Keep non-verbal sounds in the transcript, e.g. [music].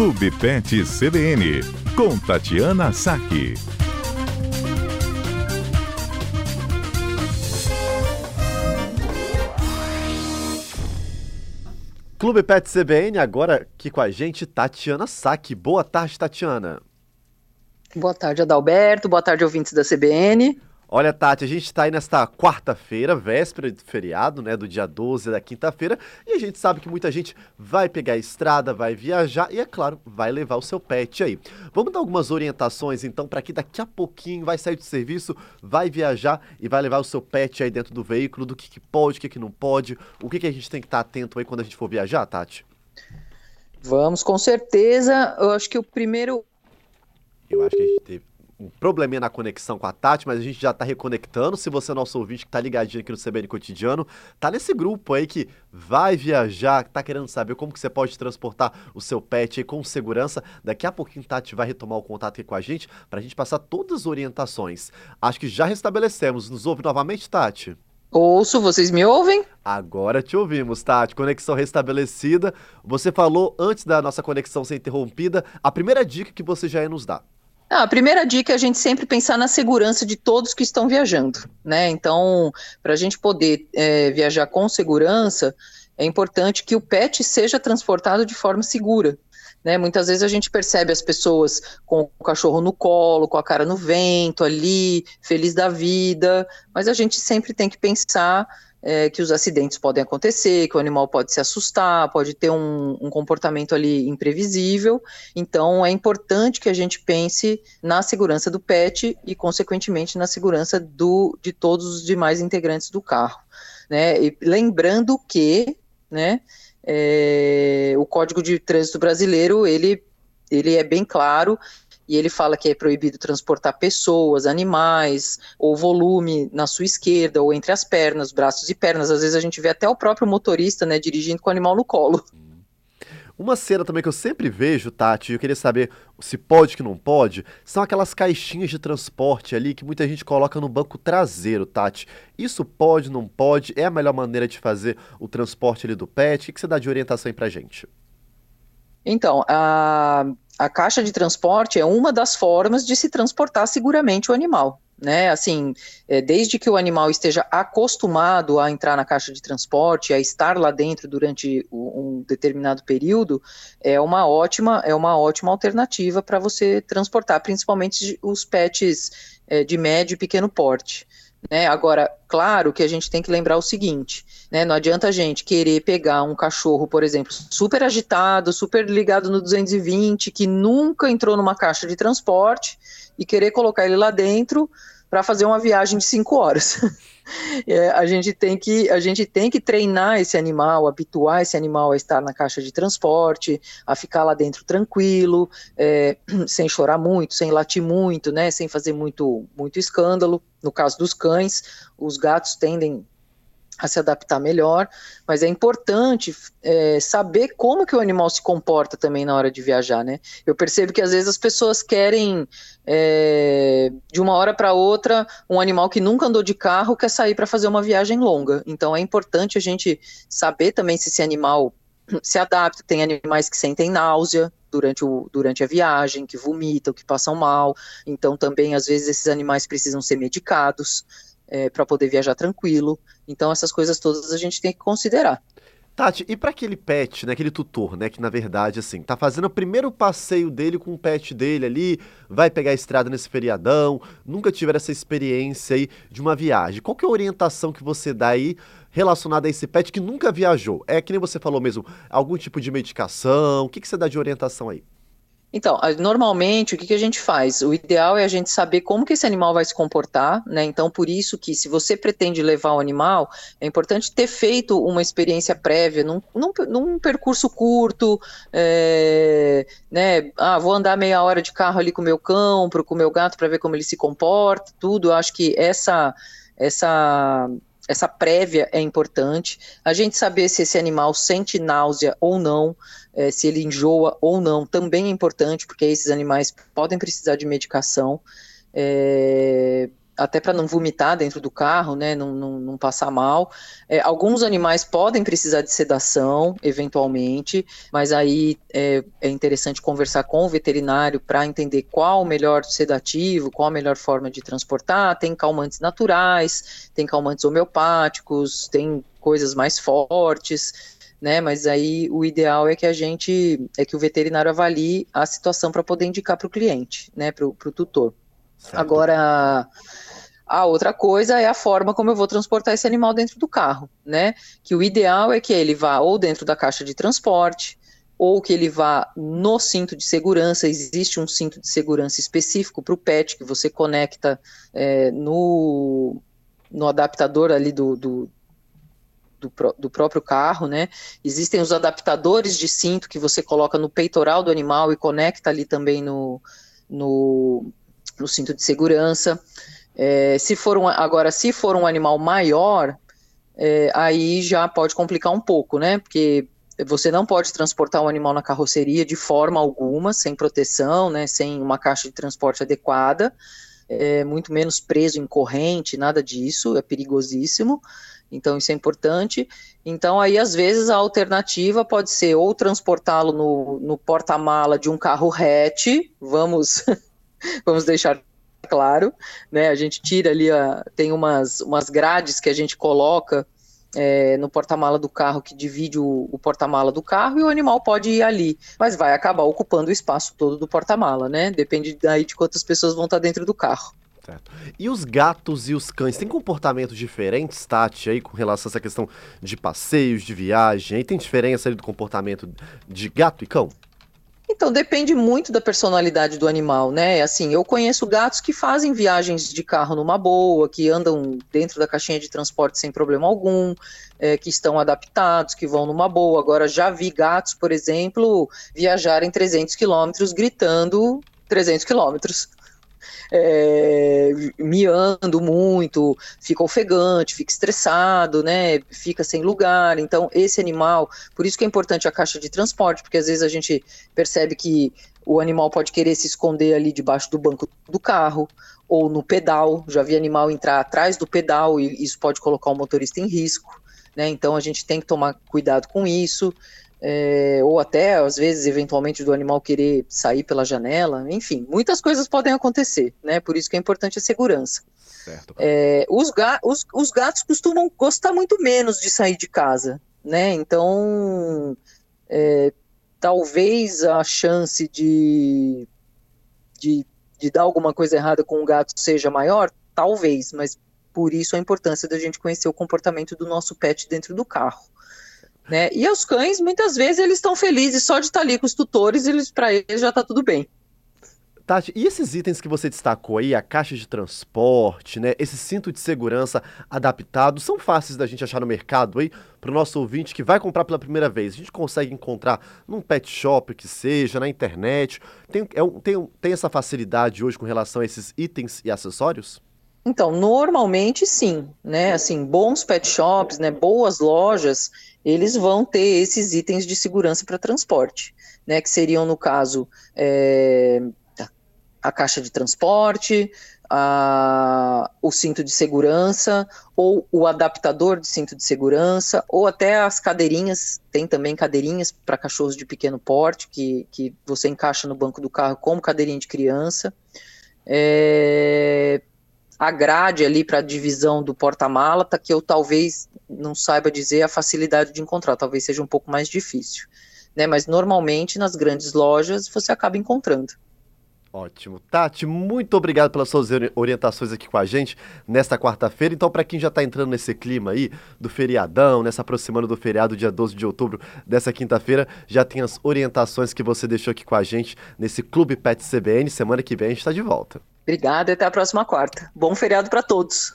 Clube Pet CBN, com Tatiana Saque. Clube Pet CBN, agora aqui com a gente, Tatiana Saque. Boa tarde, Tatiana. Boa tarde, Adalberto. Boa tarde, ouvintes da CBN. Olha, Tati, a gente está aí nesta quarta-feira, véspera de feriado, né, do dia 12 da quinta-feira, e a gente sabe que muita gente vai pegar a estrada, vai viajar e, é claro, vai levar o seu pet aí. Vamos dar algumas orientações, então, para que daqui a pouquinho vai sair de serviço, vai viajar e vai levar o seu pet aí dentro do veículo, do que, que pode, o que, que não pode, o que, que a gente tem que estar tá atento aí quando a gente for viajar, Tati? Vamos, com certeza. Eu acho que o primeiro. Eu acho que a gente teve um probleminha na conexão com a Tati, mas a gente já tá reconectando. Se você é nosso ouvinte que tá ligadinho aqui no CBN Cotidiano, tá nesse grupo aí que vai viajar, tá querendo saber como que você pode transportar o seu pet aí com segurança. Daqui a pouquinho Tati vai retomar o contato aqui com a gente pra gente passar todas as orientações. Acho que já restabelecemos. Nos ouve novamente, Tati? Ouço, vocês me ouvem? Agora te ouvimos, Tati. Conexão restabelecida. Você falou antes da nossa conexão ser interrompida a primeira dica que você já ia nos dar. A primeira dica é a gente sempre pensar na segurança de todos que estão viajando, né? Então, para a gente poder é, viajar com segurança, é importante que o pet seja transportado de forma segura. Né, muitas vezes a gente percebe as pessoas com o cachorro no colo, com a cara no vento, ali, feliz da vida, mas a gente sempre tem que pensar é, que os acidentes podem acontecer, que o animal pode se assustar, pode ter um, um, comportamento ali imprevisível. Então, é importante que a gente pense na segurança do pet e, consequentemente, na segurança do, de todos os demais integrantes do carro. Né? E lembrando que né, é, o Código de Trânsito Brasileiro ele, ele é bem claro e ele fala que é proibido transportar pessoas, animais, ou volume na sua esquerda, ou entre as pernas, braços e pernas. Às vezes a gente vê até o próprio motorista, né, dirigindo com o animal no colo. Uma cena também que eu sempre vejo, Tati, eu queria saber se pode que não pode, são aquelas caixinhas de transporte ali que muita gente coloca no banco traseiro, Tati. Isso pode, não pode? É a melhor maneira de fazer o transporte ali do pet? O que você dá de orientação aí pra gente? Então, a, a caixa de transporte é uma das formas de se transportar seguramente o animal. Né, assim, é, desde que o animal esteja acostumado a entrar na caixa de transporte, a estar lá dentro durante um determinado período, é uma ótima, é uma ótima alternativa para você transportar, principalmente os pets é, de médio e pequeno porte. Né? Agora, claro que a gente tem que lembrar o seguinte, né? Não adianta a gente querer pegar um cachorro, por exemplo, super agitado, super ligado no 220, que nunca entrou numa caixa de transporte e querer colocar ele lá dentro para fazer uma viagem de cinco horas. [laughs] É, a, gente tem que, a gente tem que treinar esse animal, habituar esse animal a estar na caixa de transporte, a ficar lá dentro tranquilo, é, [clears throat] sem chorar muito, sem latir muito, né, sem fazer muito, muito escândalo. No caso dos cães, os gatos tendem a se adaptar melhor, mas é importante é, saber como que o animal se comporta também na hora de viajar, né? Eu percebo que às vezes as pessoas querem é, de uma hora para outra um animal que nunca andou de carro quer sair para fazer uma viagem longa. Então é importante a gente saber também se esse animal se adapta. Tem animais que sentem náusea, durante, o, durante a viagem, que vomitam, que passam mal. Então, também, às vezes, esses animais precisam ser medicados é, para poder viajar tranquilo. Então, essas coisas todas a gente tem que considerar. Tati, e para aquele pet, né, aquele tutor, né, que na verdade, assim, tá fazendo o primeiro passeio dele com o pet dele ali, vai pegar a estrada nesse feriadão, nunca tiver essa experiência aí de uma viagem. Qual que é a orientação que você dá aí relacionada a esse pet que nunca viajou? É que nem você falou mesmo, algum tipo de medicação? O que, que você dá de orientação aí? Então, normalmente o que, a gente faz? O ideal é a gente saber como que esse animal vai se comportar, né? Então, por isso que se você pretende levar o animal, é importante ter feito uma experiência prévia, num, num, num percurso curto, é, né? Ah, vou andar meia hora de carro ali com o meu cão, com o meu gato para ver como ele se comporta, tudo. Eu acho que essa essa essa prévia é importante. A gente saber se esse animal sente náusea ou não, é, se ele enjoa ou não, também é importante, porque esses animais podem precisar de medicação. É, até para não vomitar dentro do carro, né, não, não, não passar mal. É, alguns animais podem precisar de sedação, eventualmente, mas aí é, é interessante conversar com o veterinário para entender qual o melhor sedativo, qual a melhor forma de transportar. Tem calmantes naturais, tem calmantes homeopáticos, tem coisas mais fortes. Né, mas aí o ideal é que a gente, é que o veterinário avalie a situação para poder indicar para o cliente, né, para o tutor. Certo. Agora, a outra coisa é a forma como eu vou transportar esse animal dentro do carro, né? Que o ideal é que ele vá ou dentro da caixa de transporte, ou que ele vá no cinto de segurança. Existe um cinto de segurança específico para o pet que você conecta é, no, no adaptador ali do, do do, do, próprio carro, né? Existem os adaptadores de cinto que você coloca no peitoral do animal e conecta ali também no, no, no cinto de segurança. É, se for um, agora, se for um animal maior, é, aí já pode complicar um pouco, né? Porque você não pode transportar um animal na carroceria de forma alguma, sem proteção, né? Sem uma caixa de transporte adequada, é, muito menos preso em corrente, nada disso, é perigosíssimo. Então, isso é importante. Então, aí, às vezes, a alternativa pode ser ou transportá-lo no, no porta-mala de um carro hatch, vamos, [laughs] vamos deixar claro, né? A gente tira ali, a, tem umas, umas grades que a gente coloca é, no porta-mala do carro que divide o, o porta-mala do carro e o animal pode ir ali, mas vai acabar ocupando o espaço todo do porta-mala, né? Depende daí de quantas pessoas vão estar dentro do carro. Certo. E os gatos e os cães têm comportamentos diferentes, Tati, aí com relação a essa questão de passeios, de viagem? Aí tem diferença ali do comportamento de gato e cão? Então, depende muito da personalidade do animal, né? Assim, eu conheço gatos que fazem viagens de carro numa boa, que andam dentro da caixinha de transporte sem problema algum, é, que estão adaptados, que vão numa boa. Agora, já vi gatos, por exemplo, viajarem 300 quilômetros gritando 300 quilômetros é, miando muito, fica ofegante, fica estressado, né? Fica sem lugar. Então, esse animal, por isso que é importante a caixa de transporte, porque às vezes a gente percebe que o animal pode querer se esconder ali debaixo do banco do carro ou no pedal. Já vi animal entrar atrás do pedal e isso pode colocar o motorista em risco. Né? Então a gente tem que tomar cuidado com isso é, ou até, às vezes, eventualmente, do animal querer sair pela janela, enfim, muitas coisas podem acontecer, né? Por isso que é importante a segurança. É, os, ga os, os gatos costumam gostar muito menos de sair de casa, né? Então, é, talvez a chance de, de, de dar alguma coisa errada com o gato seja maior, talvez, mas por isso a importância da gente conhecer o comportamento do nosso pet dentro do carro. Né? E os cães, muitas vezes, eles estão felizes só de estar ali com os tutores, eles para eles já está tudo bem. Tati, e esses itens que você destacou aí, a caixa de transporte, né, esse cinto de segurança adaptado, são fáceis da gente achar no mercado aí, para o nosso ouvinte que vai comprar pela primeira vez. A gente consegue encontrar num pet shop que seja, na internet. Tem, é um, tem, tem essa facilidade hoje com relação a esses itens e acessórios? Então, normalmente sim, né? Assim, bons pet shops, né? Boas lojas, eles vão ter esses itens de segurança para transporte, né? Que seriam, no caso, é, a caixa de transporte, a, o cinto de segurança, ou o adaptador de cinto de segurança, ou até as cadeirinhas, tem também cadeirinhas para cachorros de pequeno porte, que, que você encaixa no banco do carro como cadeirinha de criança. É, a grade ali para a divisão do porta-mala, tá, que eu talvez não saiba dizer a facilidade de encontrar, talvez seja um pouco mais difícil. Né? Mas normalmente nas grandes lojas você acaba encontrando. Ótimo. Tati, muito obrigado pelas suas orientações aqui com a gente nesta quarta-feira. Então, para quem já está entrando nesse clima aí do feriadão, nessa aproximando do feriado, dia 12 de outubro dessa quinta-feira, já tem as orientações que você deixou aqui com a gente nesse Clube Pet CBN. Semana que vem a gente está de volta. Obrigada e até a próxima quarta. Bom feriado para todos.